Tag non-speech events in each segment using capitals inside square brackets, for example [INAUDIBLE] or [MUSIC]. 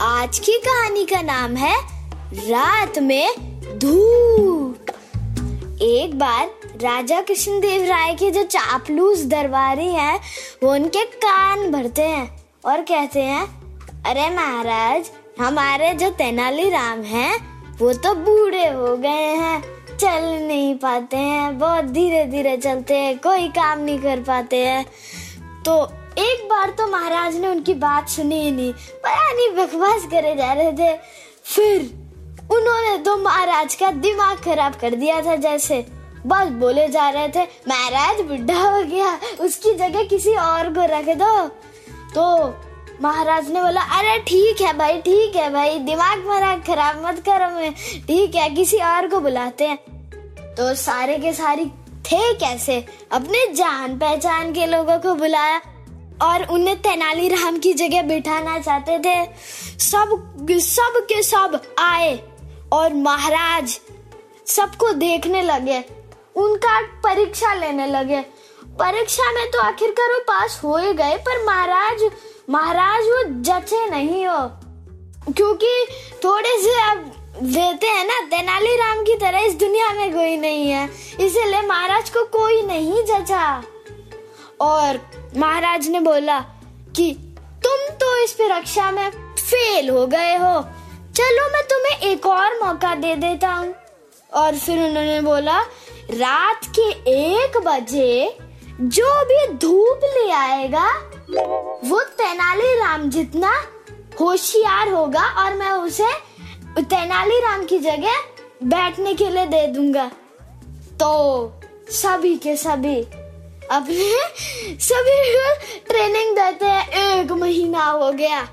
आज की कहानी का नाम है रात में धूप। एक बार राजा कृष्णदेव राय के जो चापलूस दरबारी हैं, वो उनके कान भरते हैं और कहते हैं, अरे महाराज, हमारे जो तेनालीराम हैं, वो तो बूढ़े हो गए हैं। चल नहीं पाते हैं, बहुत धीरे धीरे चलते हैं, कोई काम नहीं कर पाते हैं। तो एक बार तो महाराज ने उनकी बात सुनी ही नहीं पता नहीं बकवास करे जा रहे थे। फिर उन्होंने तो महाराज का दिमाग खराब कर दिया था जैसे। बस बोले जा रहे थे, महाराज, बुढ़ा हो गया, उसकी जगह किसी और को रख दो। तो महाराज ने बोला, अरे ठीक है भाई, ठीक है भाई, दिमाग मेरा, खराब मत करो मैं ठीक है, किसी और को बुलाते हैं। तो सारे के सारे थे कैसे? अपने जान पहचान के लोगों को बुलाया। और उन्हें तेनालीराम की जगह बिठाना चाहते थे। सब सब के सब आए और महाराज सबको देखने लगे, उनका परीक्षा लेने लगे। परीक्षा में तो आखिरकार वो पास हो ही गए, पर महाराज महाराज वो जचे नहीं हो। क्योंकि थोड़े से अब देते हैं ना तेनालीराम की तरह इस दुनिया में कोई नहीं है, इसीलिए महाराज को कोई नहीं जचा। और महाराज ने बोला कि तुम तो इस परीक्षा में फेल हो गए हो। चलो मैं तुम्हें एक और मौका दे देता हूँ। और फिर उन्होंने बोला, रात के एक बजे जो भी धूप ले आएगा, वो तेनालीराम जितना होशियार होगा और मैं उसे तेनालीराम की जगह बैठने के लिए दे दूँगा। तो सभी के सभी अपने सभी को ट्रेनिंग देते हैं, एक महीना हो गया।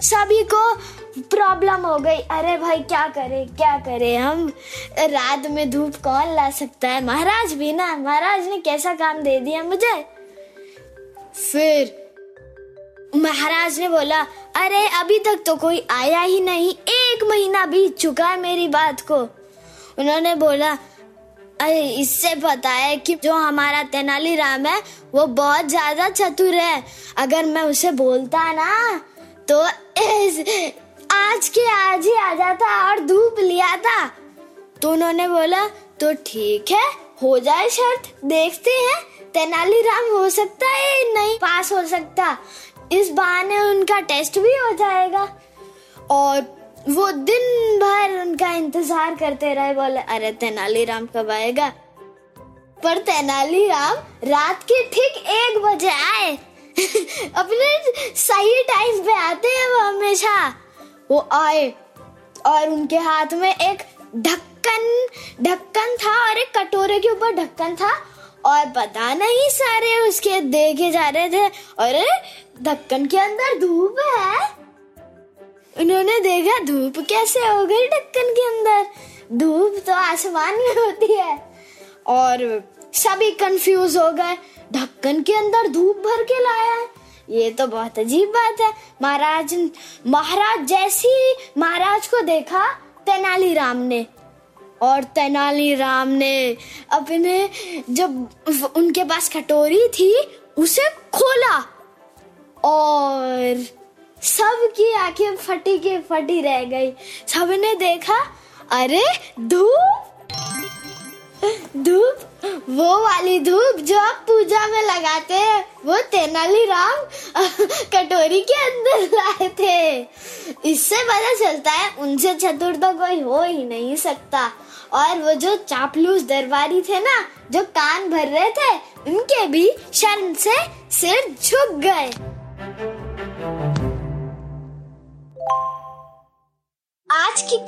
सभी को प्रॉब्लम हो गई। अरे भाई, क्या करे क्या करे? हम रात में धूप कौन ला सकता है? महाराज भी ना, महाराज ने कैसा काम दे दिया मुझे? फिर महाराज ने बोला, अरे, अभी तक तो कोई आया ही नहीं। एक महीना बीत चुका है मेरी बात को। उन्होंने बोला इससे पता है कि जो हमारा तेनालीराम है वो बहुत ज़्यादा चतुर है। अगर मैं उसे बोलता ना तो इस, आज के आज ही आ जाता और धूप लिया था। तो उन्होंने बोला तो ठीक है हो जाए शर्त देखते हैं तेनालीराम हो सकता है नहीं पास हो सकता। इस बहाने उनका टेस्ट भी हो जाएगा। और वो दिन भर उनका इंतज़ार करते रहे, बोले, अरे तेनालीराम कब आएगा? पर तेनालीराम रात के ठीक एक बजे आए। [LAUGHS] अपने सही टाइम पे आते हैं वो हमेशा। वो आए और उनके हाथ में एक ढक्कन ढक्कन था और एक कटोरे के ऊपर ढक्कन था और पता नहीं सारे उसके देखे जा रहे थे। और ढक्कन के अंदर धूप है? उन्होंने देखा धूप कैसे हो गई ढक्कन के अंदर। धूप तो आसमान में होती है। और सभी कंफ्यूज हो गए। ढक्कन के अंदर धूप भर के लाया है। ये तो बहुत अजीब बात है। महाराज महाराज जैसी महाराज को देखा तेनालीराम ने। और तेनालीराम ने अपने जब उनके पास कटोरी थी, उसे खोला। और सबकी आँखें फटी के फटी रह गई। सबने देखा, अरे, धूप! धूप? वो वाली धूप जो आप पूजा में लगाते हैं, वो तेनालीराम कटोरी के अंदर लाए थे। इससे पता चलता है, उनसे चतुर तो कोई हो ही नहीं सकता। और वो जो चापलूस दरबारी थे ना, जो कान भर रहे थे, उनके भी शर्म से सिर झुक गए।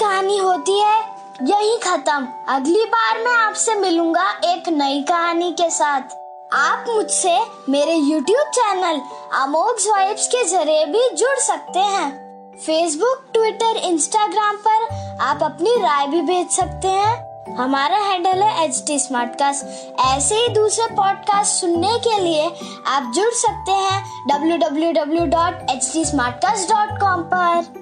कहानी होती है। यही खत्म। अगली बार मैं आपसे मिलूँगा एक नई कहानी के साथ। आप मुझसे मेरे YouTube चैनल अमोघ वाइब्स के ज़रिए भी जुड़ सकते हैं। फेसबुक ट्विटर इंस्टाग्राम पर आप अपनी राय भी भेज सकते हैं। हमारा हैंडल है एच टी ऐसे ही दूसरे पॉडकास्ट सुनने के लिए आप जुड़ सकते हैं www.htsmartcast.com पर।